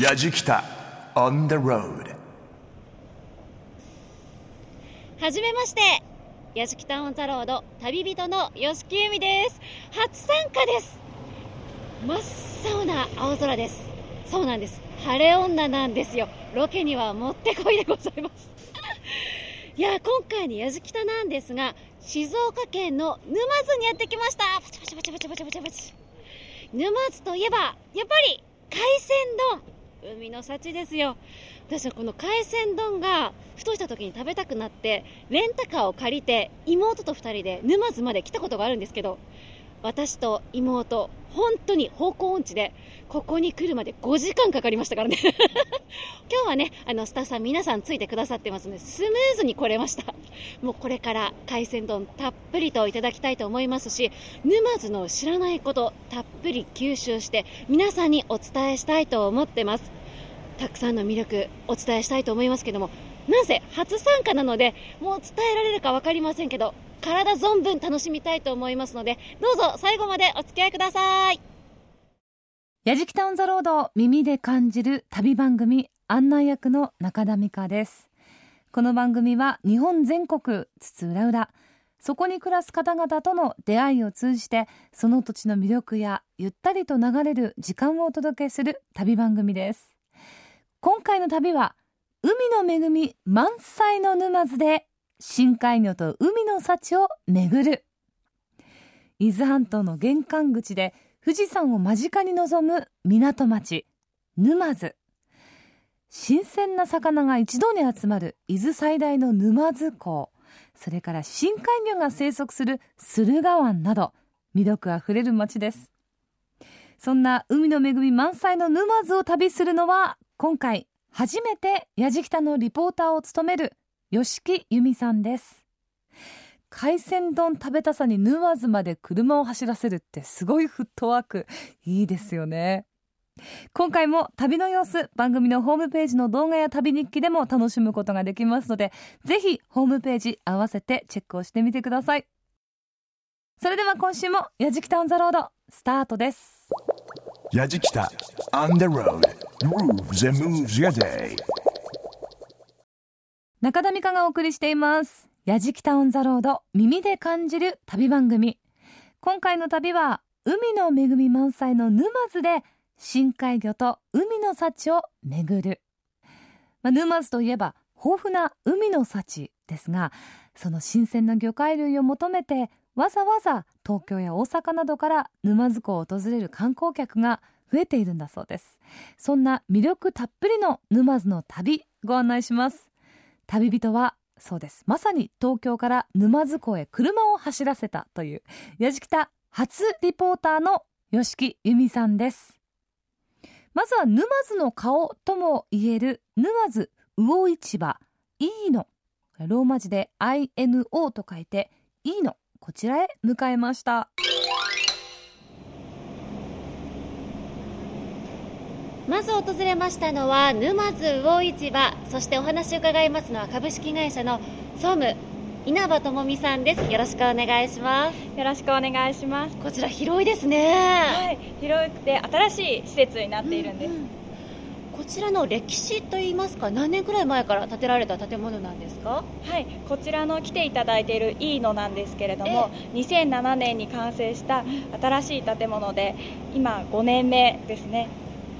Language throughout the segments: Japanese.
やじきた on the road はじめましてやじきたオンザロード旅人の吉木由美です。初参加です。真っ青な青空です。そうなんです。晴れ女なんですよ。ロケにはもってこいでございます。いや今回のやじきたなんですが静岡県の沼津にやってきました。パチパチパチパチパチパチパチ。沼津といえばやっぱり海鮮丼。海の幸ですよ。私はこの海鮮丼がふとした時に食べたくなってレンタカーを借りて妹と2人で沼津まで来たことがあるんですけど私と妹本当に方向音痴でここに来るまで5時間かかりましたからね。今日はねあのスタッフさん皆さんついてくださってますのでスムーズに来れました。もうこれから海鮮丼たっぷりといただきたいと思いますし沼津の知らないことたっぷり吸収して皆さんにお伝えしたいと思ってます。たくさんの魅力お伝えしたいと思いますけどもなんせ初参加なのでもう伝えられるか分かりませんけど体存分楽しみたいと思いますのでどうぞ最後までお付き合いください。やじきたオンザロード耳で感じる旅番組案内役の中田美香です。この番組は日本全国津々浦々そこに暮らす方々との出会いを通じてその土地の魅力やゆったりと流れる時間をお届けする旅番組です。今回の旅は海の恵み満載の沼津で深海魚と海の幸を巡る。伊豆半島の玄関口で富士山を間近に望む港町沼津。新鮮な魚が一度に集まる伊豆最大の沼津港。それから深海魚が生息する駿河湾など魅力あふれる町です。そんな海の恵み満載の沼津を旅するのは今回初めてやじきたのリポーターを務める吉木由美さんです。海鮮丼食べたさに沼津まで車を走らせるってすごいフットワーク。いいですよね。今回も旅の様子番組のホームページの動画や旅日記でも楽しむことができますのでぜひホームページ合わせてチェックをしてみてください。それでは今週もやじきたオンザロードスタートです。やじきた on the road grooves and moves your day 中田美香がお送りしています。やじきたオンザロード耳で感じる旅番組。今回の旅は海の恵み満載の沼津で深海魚と海の幸を巡る、まあ、沼津といえば豊富な海の幸ですがその新鮮な魚介類を求めてわざわざ東京や大阪などから沼津港を訪れる観光客が増えているんだそうです。そんな魅力たっぷりの沼津の旅ご案内します。旅人はそうです。まさに東京から沼津港へ車を走らせたというやじきた初リポーターの吉木由美さんです。まずは沼津の顔とも言える沼津魚市場。いいのローマ字で INO と書いていいのこちらへ向かいました。まず訪れましたのは沼津魚市場そしてお話を伺いますのは株式会社の総務稲葉智美さんです。よろしくお願いします。よろしくお願いします。こちら広いですね。はい広くて新しい施設になっているんです、うんうん、こちらの歴史といいますか何年くらい前から建てられた建物なんですか？はいこちらの来ていただいているいいのなんですけれども2007年に完成した新しい建物で今5年目ですね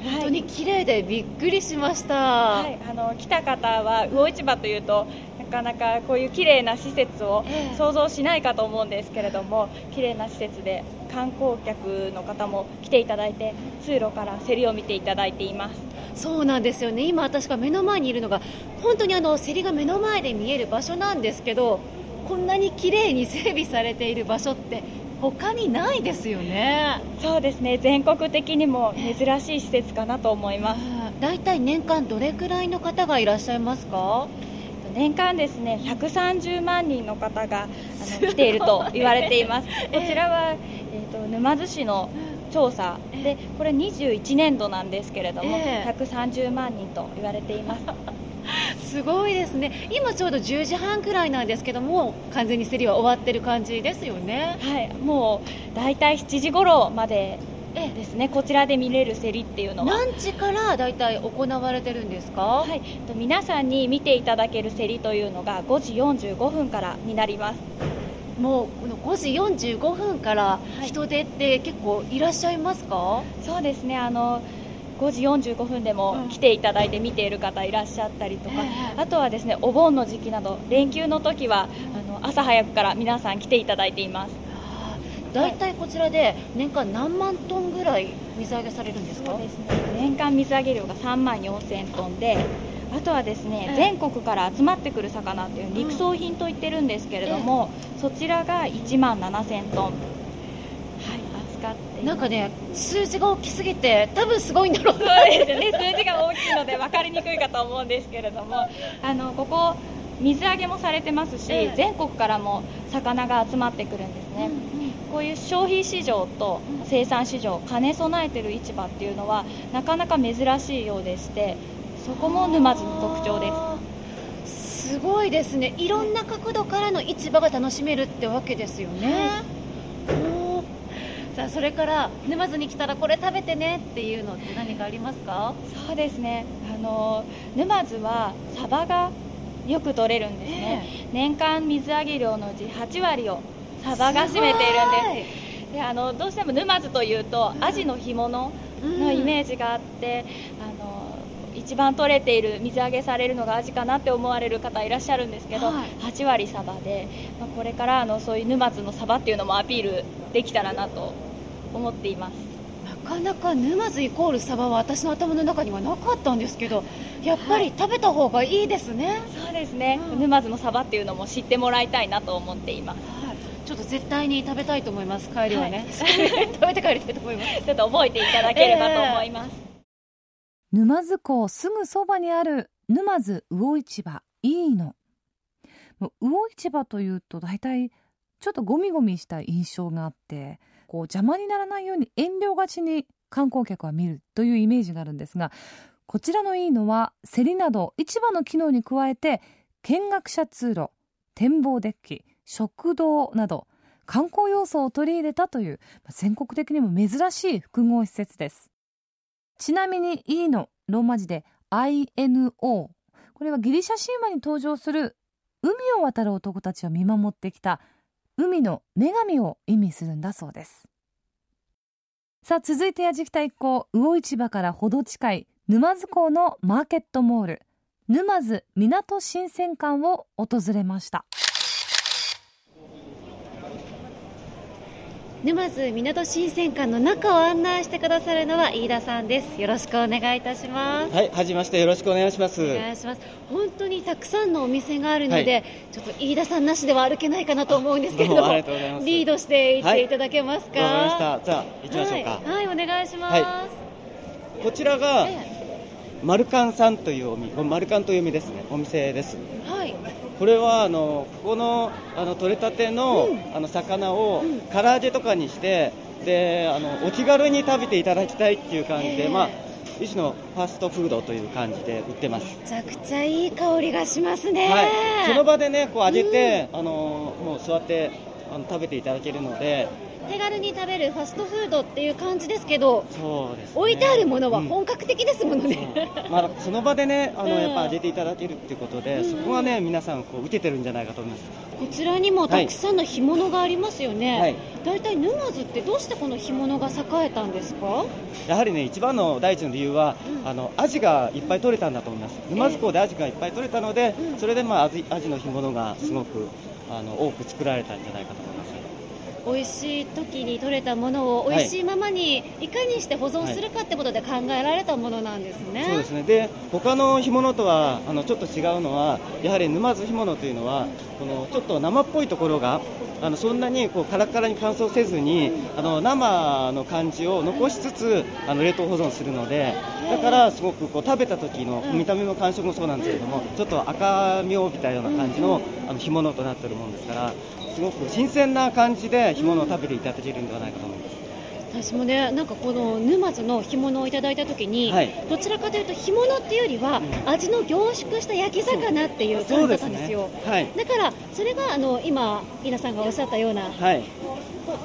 本当に綺麗でびっくりしました、はい、あの来た方は魚市場というとなかなかこういう綺麗な施設を想像しないかと思うんですけれども綺麗な施設で観光客の方も来ていただいて通路から競りを見ていただいています。そうなんですよね。今、私が目の前にいるのが本当にあの競りが目の前で見える場所なんですけどこんなに綺麗に整備されている場所って他にないですよね。そうですね。全国的にも珍しい施設かなと思います。大体年間どれくらいの方がいらっしゃいますか？年間ですね130万人の方があの来ていると言われています。こちらは、えーと、沼津市の調査。でこれ21年度なんですけれども、えー、130万人と言われていますすごいですね。今ちょうど10時半くらいなんですけども完全に競りは終わってる感じですよね。はい。もう大体7時頃までですね。こちらで見れる競りっていうのは。何時からだいたい行われてるんですか？はい、と皆さんに見ていただける競りというのが5時45分からになります。もうこの5時45分からい人手って結構いらっしゃいますか、そうですね。あの5時45分でうん。も来ていただいて見ている方いらっしゃったりとか、ええ。あとはですねお盆の時期など連休の時はあの朝早くから皆さん来ていただいています。だいたいこちらで年間何万トンぐらい水揚げされるんですか？ね。年間水揚げ量が3万4000トンであとはですね、ええ。全国から集まってくる魚っていう陸送品と言ってるんですけれども、そちらが1万7000トンはい扱ってなんかね数字が大きすぎて多分すごいんだろうそうなですね。数字が大きいので分かりにくいかと思うんですけれども。あのここ水揚げもされてますし、ええ全国からも魚が集まってくるんですね、こういう消費市場と生産市場を兼ね備えてる市場っていうのはなかなか珍しいようでしてそこも沼津の特徴です。すごいですね。いろんな角度からの市場が楽しめるってわけですよね、おーさあそれから沼津に来たらこれ食べてねっていうのって何かありますか？そうですね。あの沼津はサバがよく取れるんですね、年間水揚げ量のうち8割をサバが占めているんです。であのどうしても沼津というとアジの干物のイメージがあって、あの一番取れている水揚げされるのがアジかなって思われる方いらっしゃるんですけど、はい。8割サバで、まあ、これからあのそういう沼津のサバっていうのもアピールできたらなと思っています。なかなか沼津イコールサバは私の頭の中にはなかったんですけどやっぱり食べた方がいいですね、そうですね、うん。沼津のサバっていうのも知ってもらいたいなと思っています。はい。ちょっと絶対に食べたいと思います。帰りはね、は 食べて帰りたいと思います。ちょっと覚えていただければと思います、沼津港すぐそばにある沼津魚市場いいの。もう魚市場というと大体ちょっとゴミゴミした印象があってこう邪魔にならないように遠慮がちに観光客は見るというイメージがあるんですがこちらのいいのは競りなど市場の機能に加えて見学者通路展望デッキ食堂など観光要素を取り入れたという全国的にも珍しい複合施設です。ちなみに E のローマ字で INO これはギリシャ神話に登場する海を渡る男たちを見守ってきた海の女神を意味するんだそうです。さあ続いてやじきた一行魚市場からほど近い沼津港のマーケットモール沼津港新鮮館を訪れました。沼津港新鮮館の中を案内してくださるのは飯田さんです。よろしくお願いいたします。はい、はじめましてよろしくお願いします。お願いします本当にたくさんのお店があるので、はい。ちょっと飯田さんなしでは歩けないかなと思うんですけれどもどうもありがとうございます。リードしていってい。ただけますか、わかりました。じゃあ行きましょうか。はい、はい、お願いします、はこちらがえマルカンさんというお店、マルカンという店ですね。お店です。えはいこれはあのここのあの取れたての、あの魚を唐揚げとかにして、であのお気軽に食べていただきたいっていう感じで、ええ。まあ一種のファストフードという感じで売ってます。めちゃくちゃいい香りがしますね、はい、その場でねこう揚げて、あのもう座ってあの食べていただけるので、手軽に食べるファストフードっていう感じですけどそうです、ね。置いてあるものはうん。本格的ですものね、まあ、その場でね、あの、うん。やっぱ上げていただけるっていうことで、そこがね、皆さんこう受けてるんじゃないかと思います。こちらにもたくさんの干物がありますよね、はい。大体沼津ってどうしてこの干物が栄えたんですか？やはりね、一番の第一の理由は、あのアジがいっぱい取れたんだと思います。沼津港でアジがいっぱい取れたので、それでまあアジアジの干物がすごく、あの多く作られたんじゃないかと思います。美味しい時に取れたものを美味しいままにいかにして保存するかってことで考えられたものなんですね、そうですね。で、他の干物とはあのちょっと違うのは、やはり沼津干物というのは、このちょっと生っぽいところが。あのそんなにこうカラカラに乾燥せずにあの生の感じを残しつつあの冷凍保存するのでだからすごくこう食べた時の見た目も感触もそうなんですけれどもちょっと赤みを帯びたような感じのあの干物となっているものですからすごく新鮮な感じで干物を食べていただけるんではないかと思います。私もねなんかこの沼津の干物をいただいた時に、はい。どちらかというと干物っていうよりは、味の凝縮した焼き魚っていう感じだったんですよ。はい。だからそれがあの今稲さんがおっしゃったようなはい。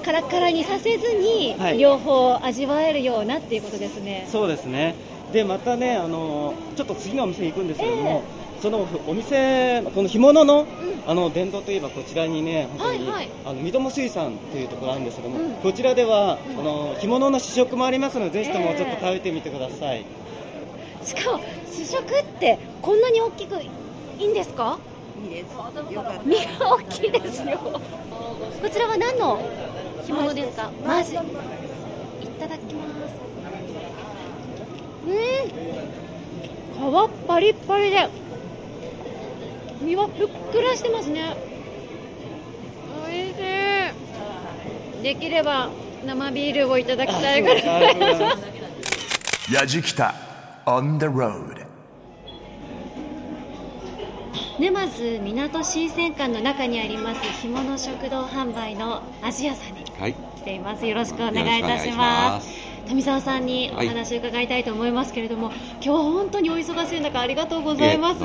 カラッカラにさせずに、はい。両方味わえるようなっていうことですね。そうですね。でまたねあのちょっと次のお店に行くんですけれども、そのお店この干物の、あの伝統といえばこちらにね本当に、はいはいあの三友水産というところあるんですけども、うんこちらでは、あの干物の試食もありますのでぜひともちょっと食べてみてください。しかも試食ってこんなに大きくいいんですか？いいです。よかった。身が大きいですよ。こちらは何の干物ですか？マジ。いただきます。うん。皮パリッパリで身はふっくらしてますね。美味しい。できれば生ビールをいただきたいぐらい。やじきた。On the road 沼津港新鮮館の中にあります。干物食堂販売のアジ屋さんにはい、来ています。よろしくお願いいたしまます。す富澤さんにお話を伺いたいと思いますけれども、今日は本当にお忙しい中ありがとうございます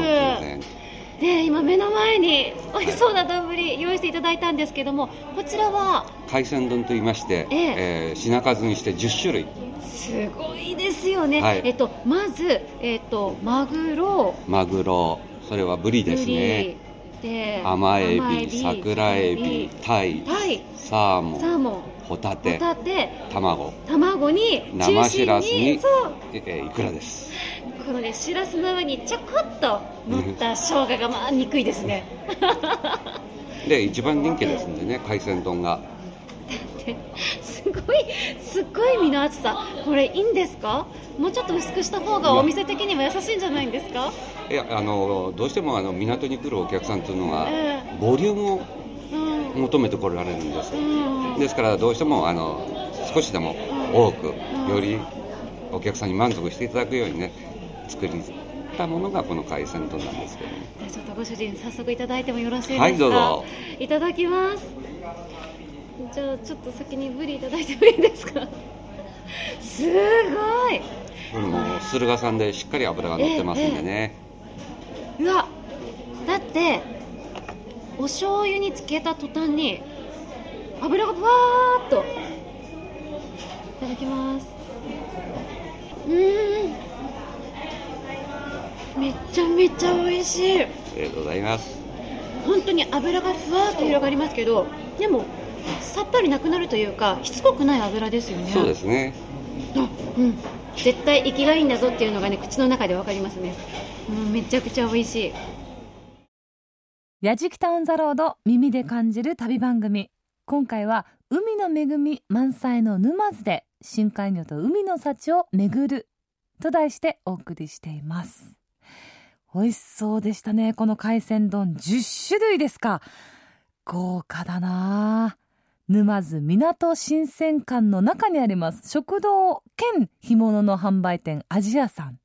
で今目の前に美味しそうな丼用意していただいたんですけどもこちらは海鮮丼と言いまして、ええ。えー品数にして10種類。すごいですよね、はい。えっとまずえっとマグロ。マグロそれはブリですね。甘エ甘ビ桜エビタイタイ。サーモンサーモン。ホホタテ。卵。卵に生しらすにそう。ええーいくらです このねしらすの上にちょこっと乗った生姜がまあ憎いですね。で一番人気ですんでね海鮮丼が。すごいすっごい身の厚さ。これいいんですか？もうちょっと薄くした方がお店的にも優しいんじゃないんですか？いやあのどうしてもあの港に来るお客さんというのは、えボリュームをうん求めてこられるんです、うん。ですからどうしてもあの少しでも多く、よりお客さんに満足していただくようにね作りたものがこの海鮮丼なんですけどね。じゃあちょっとご主人早速いただいてもよろしいですか？はいどうぞ。いただきます。じゃあちょっと先にブリいただいてもいいですか？すごい！これも駿河産でしっかり脂が乗ってますんでね、うわだってお醤油につけた途端に油がぶわーっと。いただきます。うーんめちゃめちゃ美味しい。ありがとうございます。本当に油がふわーっと広がりますけどでもさっぱりなくなるというかしつこくない油ですよね。そうですね。あうん。絶対生きがいいんだぞっていうのがね口の中でわかりますね。うんめちゃくちゃ美味しい。やじきたオンザロード耳で感じる旅番組。今回は海の恵み満載の沼津で深海魚と海の幸を巡ると題してお送りしています美味しそうでしたね。この海鮮丼。10種類ですか。豪華だな。沼津港新鮮館の中にあります。食堂兼干物の販売店アジアさん。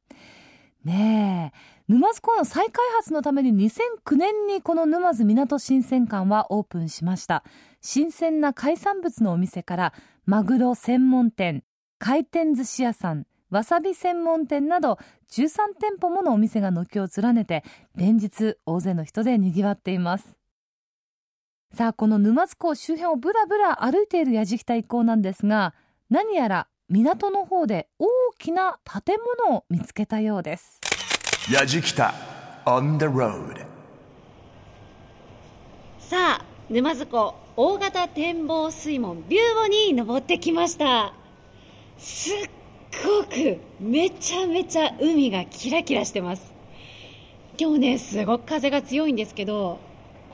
ねえ。沼津港の再開発のために2009年にこの沼津港新鮮館はオープンしました。新鮮な海産物のお店からマグロ専門店回転寿司屋さんわさび専門店など13店舗ものお店が軒を連ねて連日大勢の人でにぎわっています。さあこの沼津港周辺をぶらぶら歩いているやじきた一行なんですが何やら港の方で大きな建物を見つけたようです。やじきた on the road さあ沼津港大型展望水門ビューボに登ってきました。すっごくめちゃめちゃ海がキラキラしてます。今日ねすごく風が強いんですけど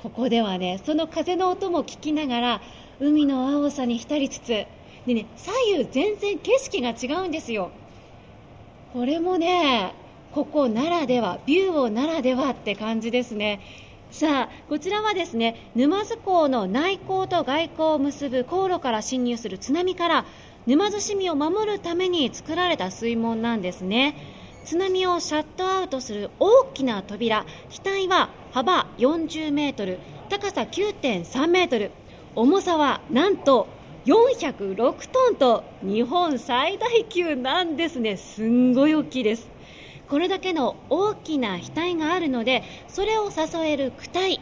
ここではねその風の音も聞きながら海の青さに浸りつつでね左右全然景色が違うんですよ。これもねここならではビューボならではって感じですね。さあこちらはですね沼津港の内港と外港を結ぶ航路から侵入する津波から沼津市民を守るために作られた水門なんですね。津波をシャットアウトする大きな扉。額は幅40メートル高さ9.3メートル。重さはなんと406トンと日本最大級なんですね。すんごい大きいです。これだけの大きな額があるのでそれを支える躯体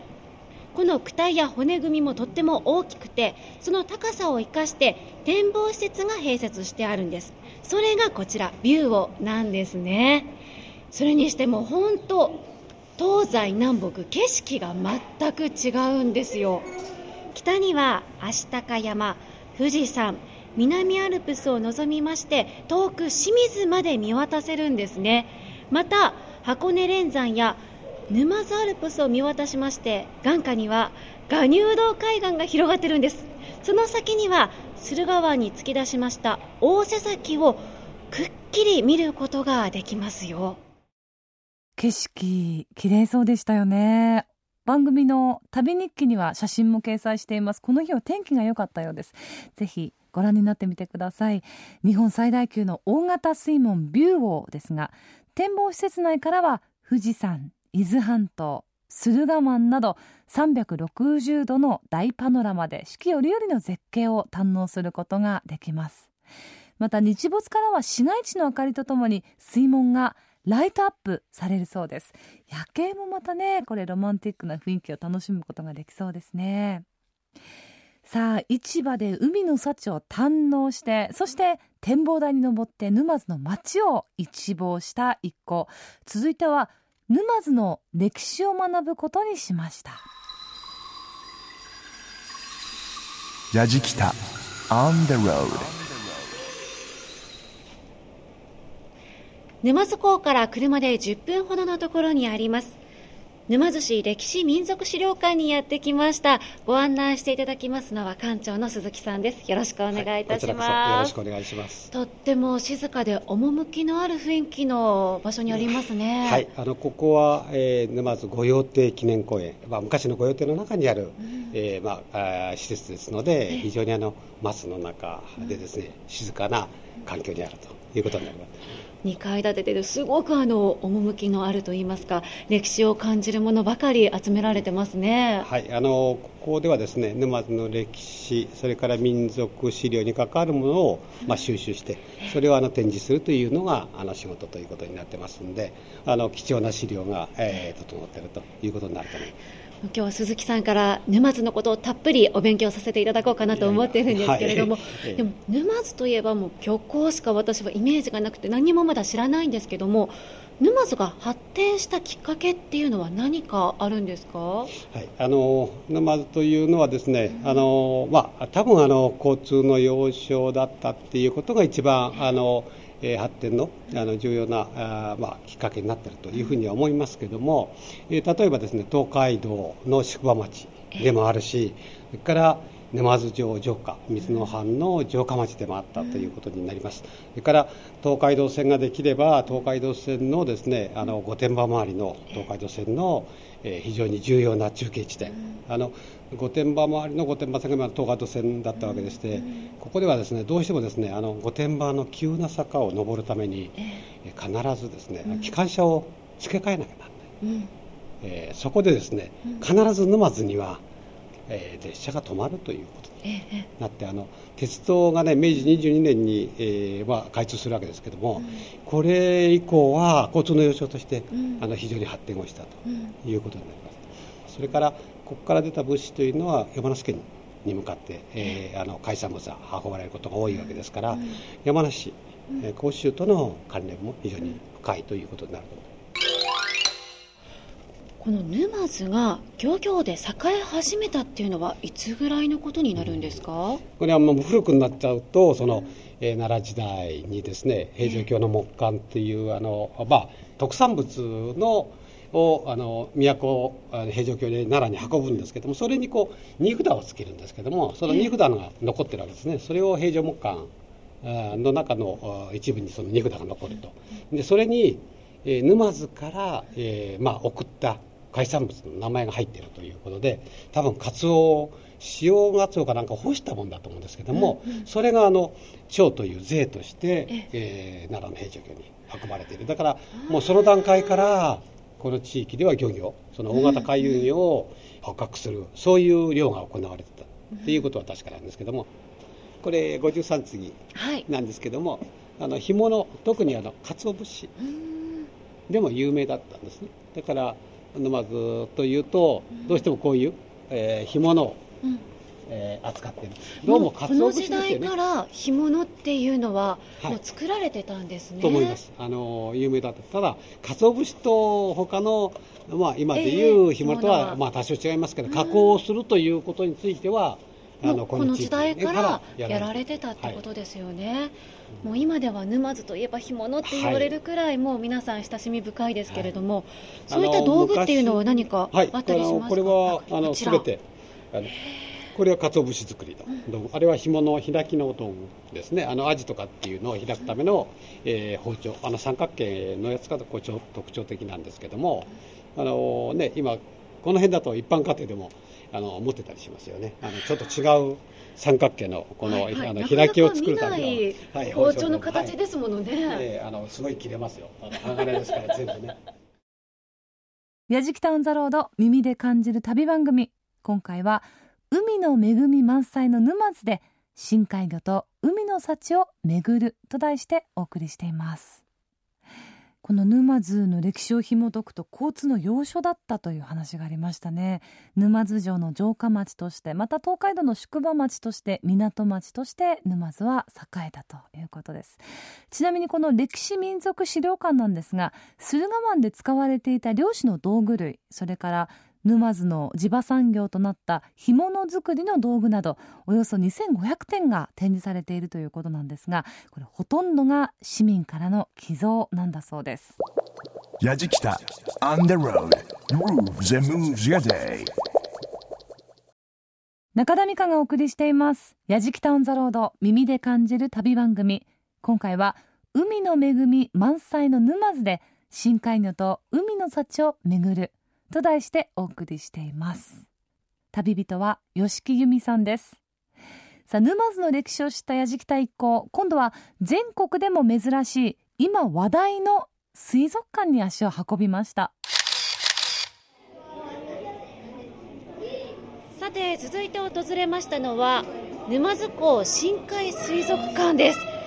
この躯体や骨組みもとっても大きくてその高さを生かして展望施設が併設してあるんです。それがこちらビューオなんですね。それにしても本当東西南北景色が全く違うんですよ。北には足高山富士山南アルプスを望みまして遠く清水まで見渡せるんですね。また箱根連山や沼津アルプスを見渡しまして眼下には我入道海岸が広がってるんです。その先には駿河湾に突き出しました大瀬崎をくっきり見ることができますよ。景色綺麗そうでしたよね。番組の旅日記には写真も掲載しています。この日は天気が良かったようです。ぜひご覧になってみてください。日本最大級の大型水門ビューウォーですが展望施設内からは富士山伊豆半島駿河湾など360度の大パノラマで四季折々の絶景を堪能することができます。また日没からは市街地の明かりとともに水門がライトアップされるそうです。夜景もまたねこれロマンティックな雰囲気を楽しむことができそうですね。さあ市場で海の幸を堪能してそして展望台に登って沼津の街を一望した一行。続いては沼津の歴史を学ぶことにしました。ラジキタ On the road 沼津港から車で10分ほどのところにあります沼津市歴史民族資料館にやってきました。ご案内していただきますのは館長の鈴木さんです。よろしくお願いいたします、はい、よろしくお願いします。とっても静かで趣のある雰囲気の場所にありますね。はいあのここは、えー、沼津御用邸記念公園、まあ、昔の御用邸の中にある、うん、えー、まあ、あ施設ですので非常にあの松の中でですね、うん、静かな環境にあるということになります2階建てですごくあの趣のあるといいますか歴史を感じるものばかり集められてますね、はい、あのここではですね沼津の歴史それから民族資料に関わるものを、まあ、収集してそれをあの展示するというのがあの仕事ということになってますのであの貴重な資料が、えー、整っているということになると思います。今日は鈴木さんから沼津のことをたっぷりお勉強させていただこうかなと思っているんですけれども、はい、でも沼津といえばもう漁港しか私はイメージがなくて何もまだ知らないんですけども沼津が発展したきっかけっていうのは何かあるんですか、はい、あの沼津というのはですね、あのまあ、多分あの交通の要衝だったっていうことが一番あのえ発展のあの重要なあ、まあ、きっかけになっているというふうには思いますけれども、え例えばですね東海道の宿場町でもあるし、それから沼津城城下水野藩の城下町でもあったということになります、それから東海道線ができれば東海道線のですねあの御殿場周りの東海道線の、えー、非常に重要な中継地点、あの御殿場周りの御殿場線が東海道線だったわけでして、ここではですねどうしてもですねあの御殿場の急な坂を登るために、えー、必ずですね、機関車を付け替えなきゃならない、うん、えー、そこでですね必ず沼津にはえー、列車が止まるということになって、あの鉄道がね明治22年に、えーまあ、開通するわけですけども、うん、これ以降は交通の要衝として、うん、あの非常に発展をしたということになります、それからここから出た物資というのは山梨県に向かって、えー、あの海産物が運ばれることが多いわけですから、山梨市、えー、甲州との関連も非常に深いということになると思います。この沼津が漁業で栄え始めたっていうのはいつぐらいのことになるんですか？これはもう古くなっちゃうとその、えー、奈良時代にですね平城京の木簡っていうあの、まあ、特産物のをあの都平城京で奈良に運ぶんですけどもそれにこう荷札をつけるんですけどもその荷札が残ってるわけですね。それを平城木簡の中の一部にその荷札が残ると。でそれに、えー、沼津から、えーまあ、送った海産物の名前が入っているということで多分カツオ塩ガツオかなんか干したもんだと思うんですけども、うんうん、それがあの町という税として、えー、奈良の平城京に運ばれている。だからもうその段階からこの地域では漁業その大型海遊魚を捕獲する、そういう漁が行われてたっていうことは確かなんですけどもこれ53次なんですけども、はい、あの干物特にあの鰹節でも有名だったんですね。だから沼津というとどうしてもこういうえー干物を、うん。えー扱っているどうもこの時代から干物っていうのははい。もう作られてたんですね。と思います、あの有名だった、ただ、鰹節と他の、まあ、今でいう干物とはは、まあ、多少違いますけど、加工をするということについては、この地域時代からややられてたってことですよね、もう今では沼津といえば干物って言われるくらい、もう皆さん親しみ深いですけれども、そういった道具っていうのは何かあはい、ったりしますか、これはあのてあのこれは鰹節作りの道具、あれは干物開きの道具ですね。あのアジとかっていうのを開くための、えー包丁。あの三角形のやつが特徴的なんですけども。あの、ね、今この辺だと一般家庭でもあの持ってたりしますよね。あのちょっと違う三角形のこの,、はいはい。あの開きを作るための、見ない包丁の形ですものね、えーあのすごい切れますよ。あの鋼ですから全部ね。やじきたオンザロード耳で感じる旅番組。今回は海の恵み満載の沼津で深海魚と海の幸を巡ると題してお送りしていますこの沼津の歴史を紐解くと交通の要所だったという話がありましたね。沼津城の城下町としてまた東海道の宿場町として港町として沼津は栄えたということです。ちなみにこの歴史民族資料館なんですが駿河湾で使われていた漁師の道具類それから沼津の地場産業となった干物作りの道具などおよそ2500点が展示されているということなんですがこれほとんどが市民からの寄贈なんだそうです。Yajikita on the road grooves and moves your day. 中田美香がお送りしています「やじきたオン・ザ・ロード耳で感じる旅番組」今回は海の恵み満載の沼津で深海魚と海の幸を巡ると題してお送りしています。旅人は吉木由美さんです。さあ沼津の歴史を知ったやじきた一行今度は全国でも珍しい今話題の水族館に足を運びました。さて続いて訪れましたのは沼津港深海水族館です。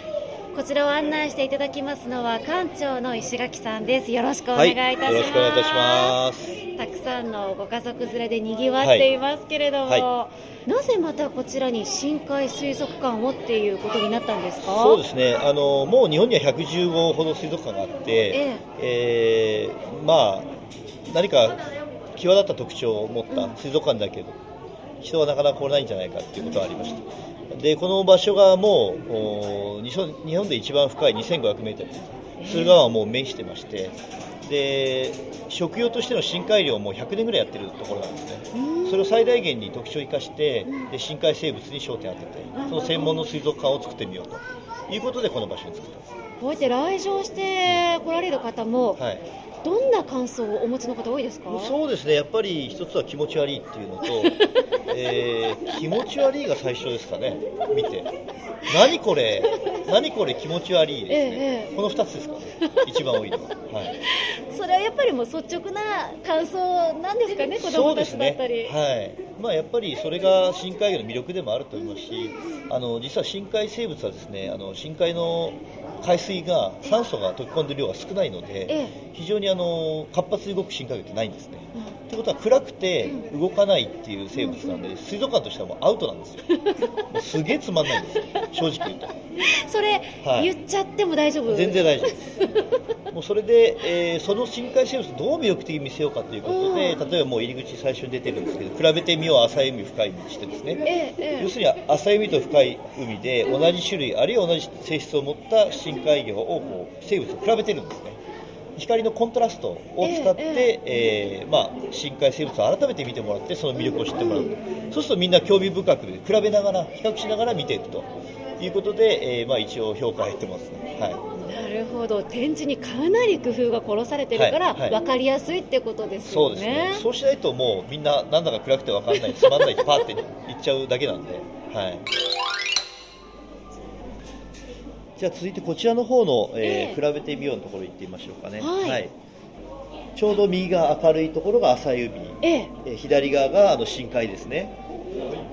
こちらを案内していただきますのは館長の石垣さんです。よろしくお願いいたします、よろしくお願い。いたします。たくさんのご家族連れで賑わっていますけれども、はなぜまたこちらに深海水族館をっていうことになったんですか？そうですね。あのもう日本には115ほど水族館があって、ええ。ーまあ何か際立った特徴を持った水族館だけど、人はなかなか来ないんじゃないかっていうことがありました。でこの場所がもうお日本で一番深い2500メートル、駿河湾をもう面してまして。で食用としての深海漁をもう100年ぐらいやってるところなんですね、それを最大限に特徴を生かして、で深海生物に焦点を当てて、その専門の水族館を作ってみようと。いうことで、この場所に作ったんです。こうやって来場して来られる方も、はいどんな感想をお持ちの方多いですか？そうですね、やっぱり一つは気持ち悪いっていうのと、えー気持ち悪いが最初ですかね、見て、何これ、何これ気持ち悪いですね、ええこの2つですかね、一番多いのは。はい。それはやっぱりもう率直な感想なんですかね？子供たちそうですね。だったり、はい。まあ、やっぱりそれが深海魚の魅力でもあると思いますしあの実は深海生物はですねあの深海の海水が酸素が溶け込んでる量が少ないので、え非常にあの活発に動く深海魚ってないんですね。ということは暗くて動かないっていう生物なんで水族館としてはもうアウトなんですよ。すげえつまんないんですよ。正直言うと。それ、はい。言っちゃっても大丈夫？全然大丈夫です。もうそれで、えーその深海生物をどう魅力的に見せようかということで、例えばもう入り口最初に出てるんですけど比べてみよう浅い海深い海にしてですね、ええええ。要するに浅い海と深い海で同じ種類あるいは同じ性質を持った深海魚をこう生物を比べてるんですね光のコントラストを使って、ええーまあ、深海生物を改めて見てもらってその魅力を知ってもらう。そうするとみんな興味深く比べながら比較しながら見ていくと。いうことで、えーまあ、一応評価を得てますね、はい、なるほど。展示にかなり工夫が殺されてるから、はいはい。分かりやすいってことですよそうですね。そうしないともうみんななんだか暗くて分かんないつまんないってパーって言っちゃうだけなんで、はい、じゃあ続いてこちらの方の、えーええ。比べてみようのところ行ってみましょうかね、はい。ちょうど右が明るいところが浅い海、ええ。えー左側があの深海ですね。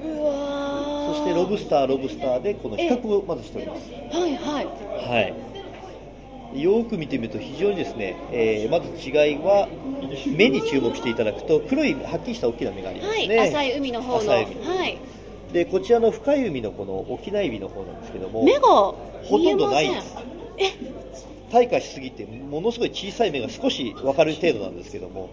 うわそしてロブスターロブスターでこの比較をまずしております、はいはい。はい。よく見てみると非常にですね、えーまず違いは目に注目していただくと黒いはっきりした大きな目がありますはい、ね、浅い海の方の。浅い海。はい。でこちらの深い海のこの沖縄エビの方なんですけども目がほ。とんどないです。退化しすぎてものすごい小さい目が少し分かる程度なんですけども。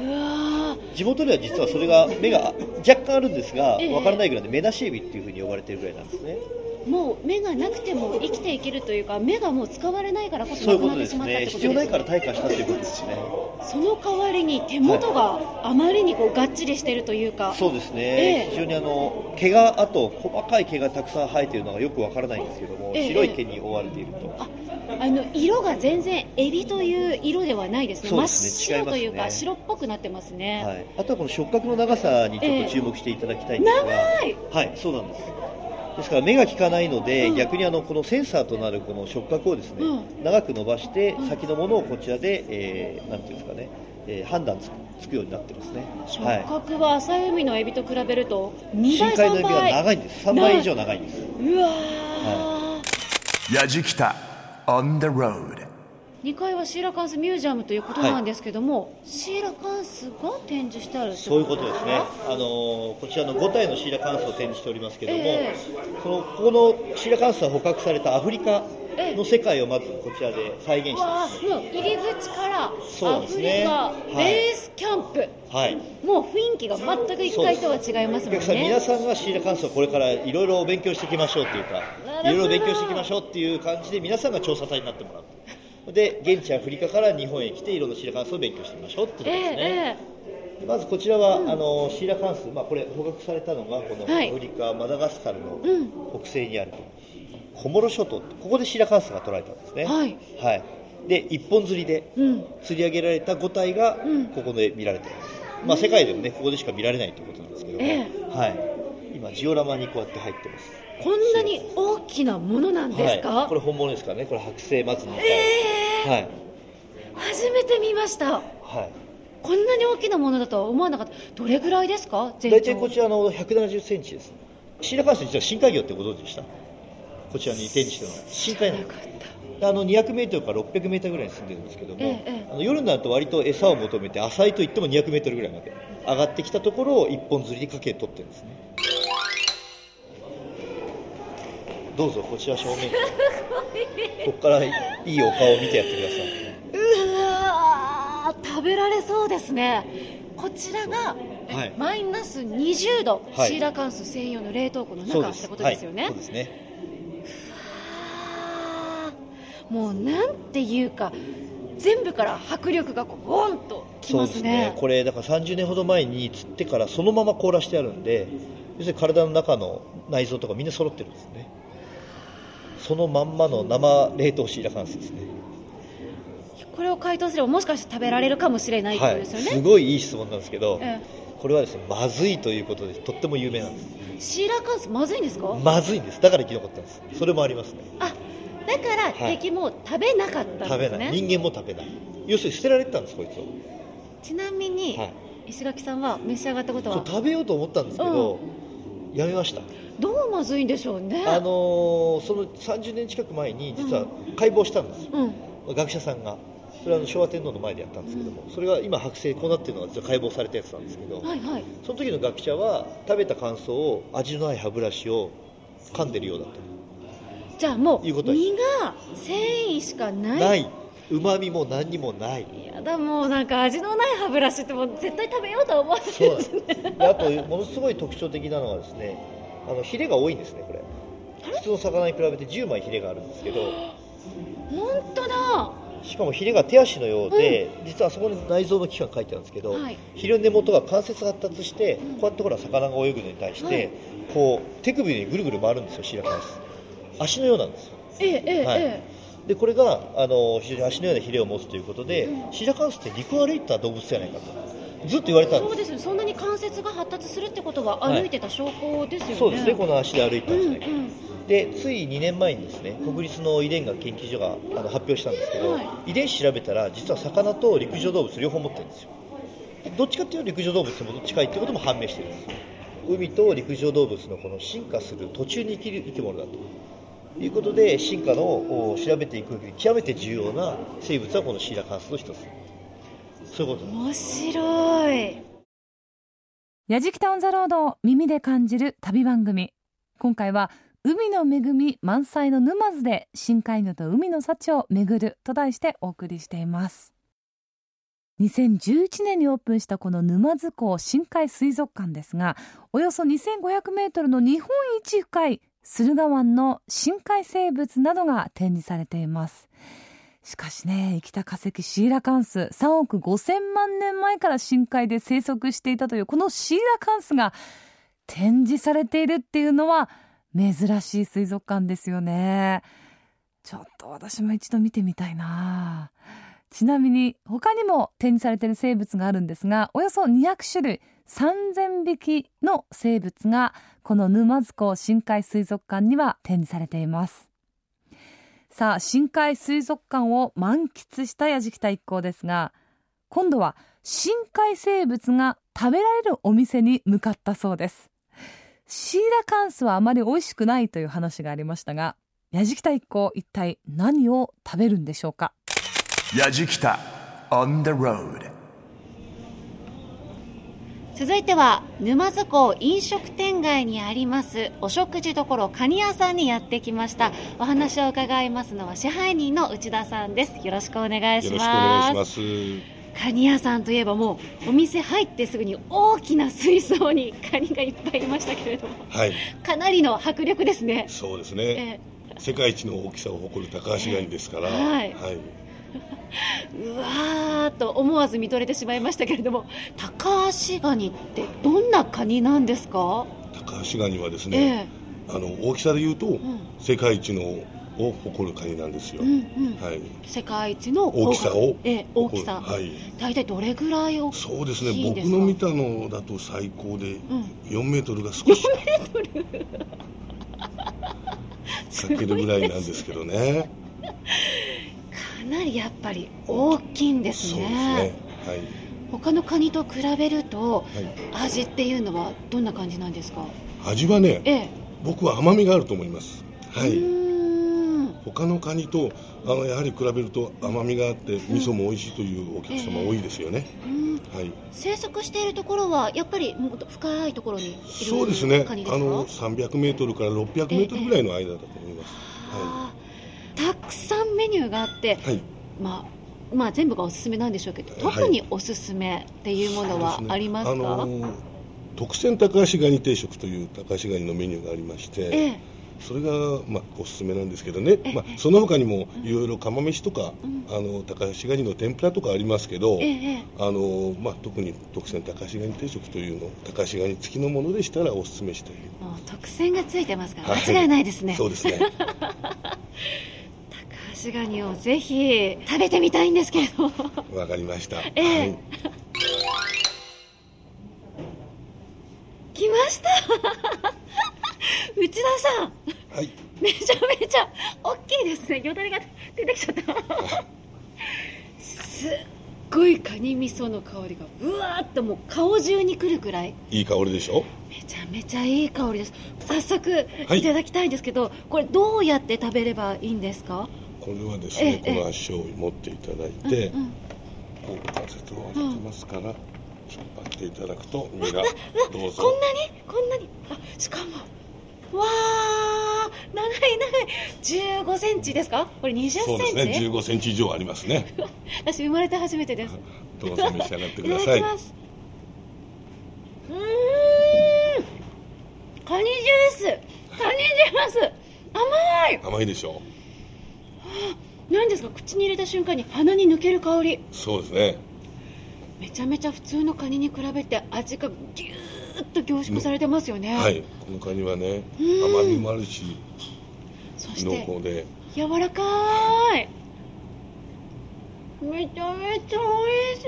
うわ地元では実はそれが目が若干あるんですがええ。分からないぐらいで目なしエビっていうふうに呼ばれてるぐらいなんですね。ーもう目がなくても生きていけるというか、目がもう使われないからこそそういうことなくなってしまったっですねてことです必要ないから退化したということですね。その代わりに手元があまりにこうがっちりしているというか。そうですね、ええ。非常にあの毛があと細かい毛がたくさん生えているのがよくわからないんですけども、ええ。白い毛に覆われていると、ああの色が全然エビという色ではないですね。真っそうですね。白というか白っぽくなってますね。はい、あとはこの触覚の長さにちょっと注目していただきたいんですが、長い。はい、そうなんですですから目が効かないので、逆にあのこのセンサーとなるこの触覚をですね、う長く伸ばして先のものをこちらで、えーなんていうんですかね、えー判断つくつくようになってますね。触はい覚は浅い海のエビと比べると2倍3深海のエビは倍長いんです。3倍以上長いんです。うわー、Yajikita on the road. 2階はシーラカンスミュージアムということなんですけども、シーラカンスが展示してあるそういうことですね。かあのーこちらの5体のシーラカンスを展示しておりますけども、えそのここのシーラカンスは捕獲されたアフリカの世界をまずこちらで再現してますね。もう入り口からアフリカ、はいベースキャンプ、はい。もう雰囲気が全く1階とは違いますもんお客さん、皆ね。さんがシーラカンスをこれからいろいろ勉強していきましょうっていうか、いろいろ勉強していきましょうっていう感じで、皆さんが調査隊になってもらう。で、現地アフリカから日本へ来て、いろんなシーラカンスを勉強してみましょうっていうことえですね。ええまずこちらは、あのシーラカンス、まあ、これ捕獲されたのがこのはい。アフリカ、マダガスカルの北西にあるコモロ諸島ここでシーラカンスが捕らえたんですね。はい。はい。で一本釣りでうん。釣り上げられた5体がここで見られてるんです、まあ、世界でもねここでしか見られないということなんですけども、え。はい、今ジオラマにこうやって入ってますこんなに大きなものなんですか、はい、これ本物ですからね。これ剥製松のえはい。初めて見ました。はい。こんなに大きなものだとは思わなかった。どれぐらいですか？全大体こちらの170センチです。シーラカンス実は深海魚ってご存知でした？こちらに展示してるの。は深海なのあの200メートルから600メートルぐらいに住んでるんですけども、ええええ。あの夜になると割と餌を求めて浅いといっても200メートルぐらいまで上がってきたところを一本釣りでかけて取ってるんですねどうぞこちら正面ここからいいお顔を見てやってください。うわー食べられそうですね。こちらが、はい。マイナス20度、はい。シーラカンス専用の冷凍庫の中ってことですよね、はい、そうですね。あーもうなんていうか全部から迫力がこうボンときそうですね。ねこれだから30年ほど前に釣ってからそのまま凍らしてあるんで要するに体の中の内臓とかみんな揃ってるんですねそのまんまの生冷凍シーラカンスですね。これを解凍すればもしかして食べられるかもしれないってことですよね、すごいいい質問なんですけど、えこれはですねまずいということでとっても有名なんです。シーラカンスまずいんですか、まずいんです。だから生き残ったんです。それもありますね。あだからはい。敵も食べなかった食べんですね、ない。人間も食べない。要するに捨てられてたんですこいつを。ちなみに、はい。石垣さんは召し上がったことは？食べようと思ったんですけど、やめました。どうまずいんでしょうね。あのーその30年近く前に実は解剖したんですよ、うん。学者さんが。それは昭和天皇の前でやったんですけども、それが今剥製こうなってるのが実は解剖されたやつなんですけど、はいはい。その時の学者は食べた感想を味のない歯ブラシを噛んでるようだとじゃあもう身が繊維しかない。ない。うまみも何にもない。やだもうなんか味のない歯ブラシってもう絶対食べようとは思わないでです。すであとものすごい特徴的なのはですねあのヒレが多いんですねこれ。普通の魚に比べて10枚ヒレがあるんですけど。本当だ。しかもヒレが手足のようで、実はあそこに内臓の器官書いてあるんですけど、はい。ヒレの根元が関節が発達して、こうやってほら魚が泳ぐのに対して、はい。こう手首にぐるぐる回るんですよシーラカンス。足のようなんですよ。ええええ、はい。えでこれがあの非常に足のようなヒレを持つということで、シーラカンスって陸を歩いた動物じゃないかと。ずっと言われてたんです。えそうですよ。そんなに関節が発達するってことははい歩いてた証拠ですよね、そうですね。この足で歩いたんじゃないか、うんうん。でつい2年前にですね国立の遺伝学研究所があの発表したんですけど、はい。遺伝子調べたら実は魚と陸上動物両方持ってるんですよ。どっちかっていうと陸上動物にも近いってことも判明してるんです。よ海と陸上動物のこの進化する途中に生きる生き物だということで進化のお調べていく上で極めて重要な生物はこのシーラカンスの一つ。そういうこと。面白い。やじきたオンザロードを耳で感じる旅番組。今回は海の恵み満載の沼津で深海魚と海の幸を巡ると題してお送りしています。2011年にオープンしたこの沼津港深海水族館ですがおよそ2500メートルの日本一深い駿河湾の深海生物などが展示されています。しかしね生きた化石シーラカンス3億5000万年前から深海で生息していたというこのシーラカンスが展示されているっていうのは珍しい水族館ですよね。ちょっと私も一度見てみたいな。ちなみに他にも展示されている生物があるんですがおよそ200種類。3000匹の生物がこの沼津港深海水族館には展示されています。さあ深海水族館を満喫したやじきた一行ですが今度は深海生物が食べられるお店に向かったそうです。シーラカンスはあまり美味しくないという話がありましたがやじきた一行一体何を食べるんでしょうか？Yajikita on the road. 続いては沼津港飲食店街にありますお食事処カニ屋さんにやってきました。お話を伺いますのは支配人の内田さんです。よろしくお願いします。カニ屋さんといえばもうお店入ってすぐに大きな水槽にカニがいっぱいいましたけれどもはい。かなりの迫力ですね。そうですね、世界一の大きさを誇る高橋ガニですから、はいうわーと思わず見とれてしまいましたけれども高橋ガニってどんなカニなんですか？高橋ガニはですね、あの大きさで言うと、世界一のを誇るカニなんですよ、うんうん。はい、世界一の大きさをええ大きさ、はい。大体どれぐらい大きいそうですね。僕の見たのだと最高で4メートルが少し。かけるぐらいなんですけどね。かなりやっぱり大きいんですね。そうですね。はい。他のカニと比べると、はい。味っていうのはどんな感じなんですか？味はねええ。僕は甘みがあると思います。はうい他のカニとあのやはり比べると甘みがあって味噌も美味しいというお客様多いですよね、うん。はい。生息しているところはやっぱりもっと深いところにいるそうですね。あの300メートルから600メートルぐらいの間だと思います、あーたくさんメニューがあって、はい。まあまあ、全部がおすすめなんでしょうけどはい。特におすすめっていうものはありますか、あのー特選高橋ガニ定食という高橋ガニのメニューがありまして、ええ。それが、まあ、おすすめなんですけどね、まあ、その他にもいろいろ釜飯とか、あの高橋ガニの天ぷらとかありますけど、ええあのまあ、特に特選高橋ガニ定食というの高橋ガニ付きのものでしたらおすすめしたい。特選がついてますからはい。間違いないですね、そうですね 高橋ガニをぜひ食べてみたいんですけれどわかりました、ええ。はい。来ました。内田さん。はい。めちゃめちゃ大きいですね。よだれが出てきちゃった。すっごいカニ味噌の香りがうわーっともう顔中にくるくらい。いい香りでしょ？めちゃめちゃいい香りです。早速はい。いただきたいんですけど、これどうやって食べればいいんですか？これはですね、ええ。この足を持っていただいて、うんうん。こう関節を当ててますから、引っ張っていただくと身がどうぞ。こんなに？こんなに？あしかもわあ長い長い。15センチですか？これ20センチ？そうですね15センチ以上ありますね。私生まれて初めてです。どうぞ召し上がってくだい。たさいだきます。うーん。カニジュース。カニジュース。甘い。甘いでしょ何ですか？口に入れた瞬間に鼻に抜ける香り。そうですね。めちゃめちゃ普通のカニに比べて味がギューッと凝縮されてますよね、はい。このカニはねうん。甘みもあるしそして濃厚で。柔らかい。めちゃめちゃ美味し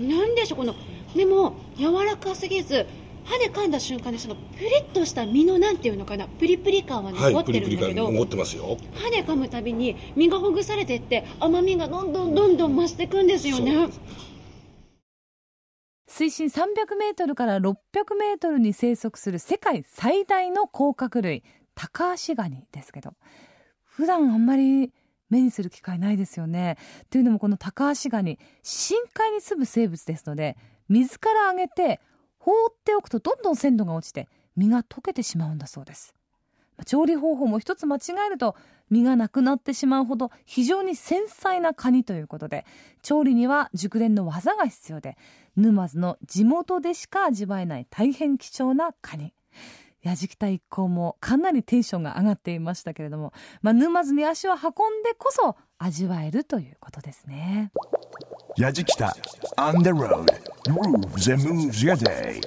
い。なんでしょうこのでも柔らかすぎず歯で噛んだ瞬間にそのプリッとした身のなんていうのかなプリプリ感ははい残ってプリプリ感るんだけど、残ってますよ。歯で噛むたびに身がほぐされていって甘みがどんどんどんどん増していくんですよね。水深300メートルから600メートルに生息する世界最大の甲殻類タカアシガニですけど。普段あんまり目にする機会ないですよね。というのもこのタカアシガニ深海に住む生物ですので水から上げて放っておくとどんどん鮮度が落ちて身が溶けてしまうんだそうです。調理方法も一つ間違えると身がなくなってしまうほど非常に繊細なカニということで調理には熟練の技が必要で沼津の地元でしか味わえない大変貴重なカニ。やじきた一行もかなりテンションが上がっていましたけれども、まあ、沼津に足を運んでこそ味わえるということですね。やじきた。On the road. Grooves and moves your day.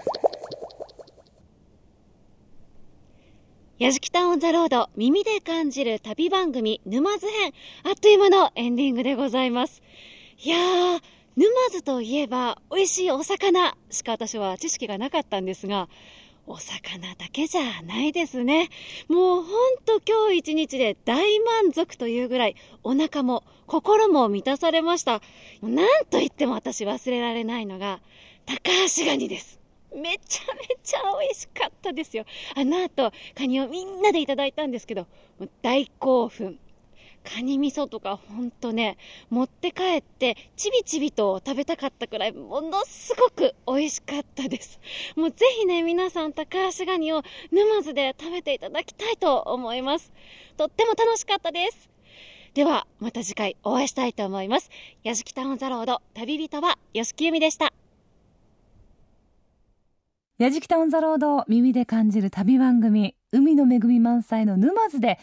やじきたオンザロード耳で感じる旅番組沼津編。あっという間のエンディングでございます。いやー沼津といえば美味しいお魚しか私は知識がなかったんですがお魚だけじゃないですね。もうほんと今日一日で大満足というぐらいお腹も心も満たされました。なんと言っても私忘れられないのが高橋ガニです。めちゃめちゃ美味しかったですよ。あの後、カニをみんなでいただいたんですけど、大興奮。カニ味噌とかほんとね、持って帰ってちびちびと食べたかったくらいものすごく美味しかったです。もうぜひね、皆さん高橋ガニを沼津で食べていただきたいと思います。とっても楽しかったです。では、また次回お会いしたいと思います。屋敷タウンザロード旅人は吉木由美でした。やじきタウンザロード耳で感じる旅番組海の恵み満載の沼津で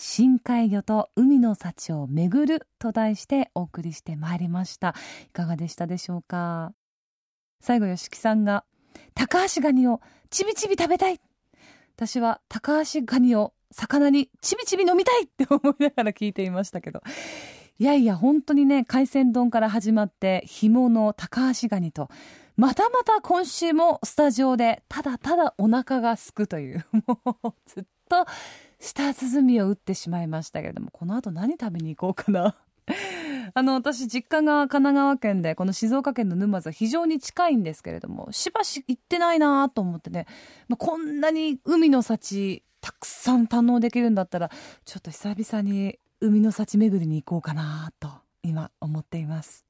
深海魚と海の幸を巡ると題してお送りしてまいりました。いかがでしたでしょうか？最後吉木さんが高橋ガニをちびちび食べたい。私は高橋ガニを魚にちびちび飲みたいって 思いながら聞いていましたけど。いやいや本当にね海鮮丼から始まって干物高橋ガニとまたまた今週もスタジオでただただお腹がすくという もうずっと舌鼓を打ってしまいましたけれどもこの後何食べに行こうかな。あの私実家が神奈川県でこの静岡県の沼津は非常に近いんですけれどもしばし行ってないなと思ってね、まあ、こんなに海の幸たくさん堪能できるんだったらちょっと久々に海の幸巡りに行こうかなと今思っています。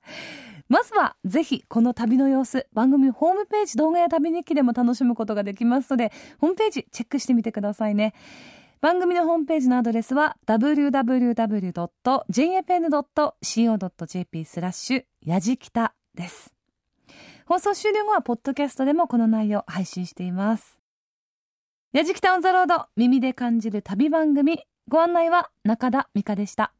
まずはぜひこの旅の様子番組ホームページ動画や旅日記でも楽しむことができますのでホームページチェックしてみてくださいね。番組のホームページのアドレスは www.jfn.co.jp スラッシュやじきたです。放送終了後はポッドキャストでもこの内容配信しています。やじきたオンザロード耳で感じる旅番組。ご案内は中田美香でした。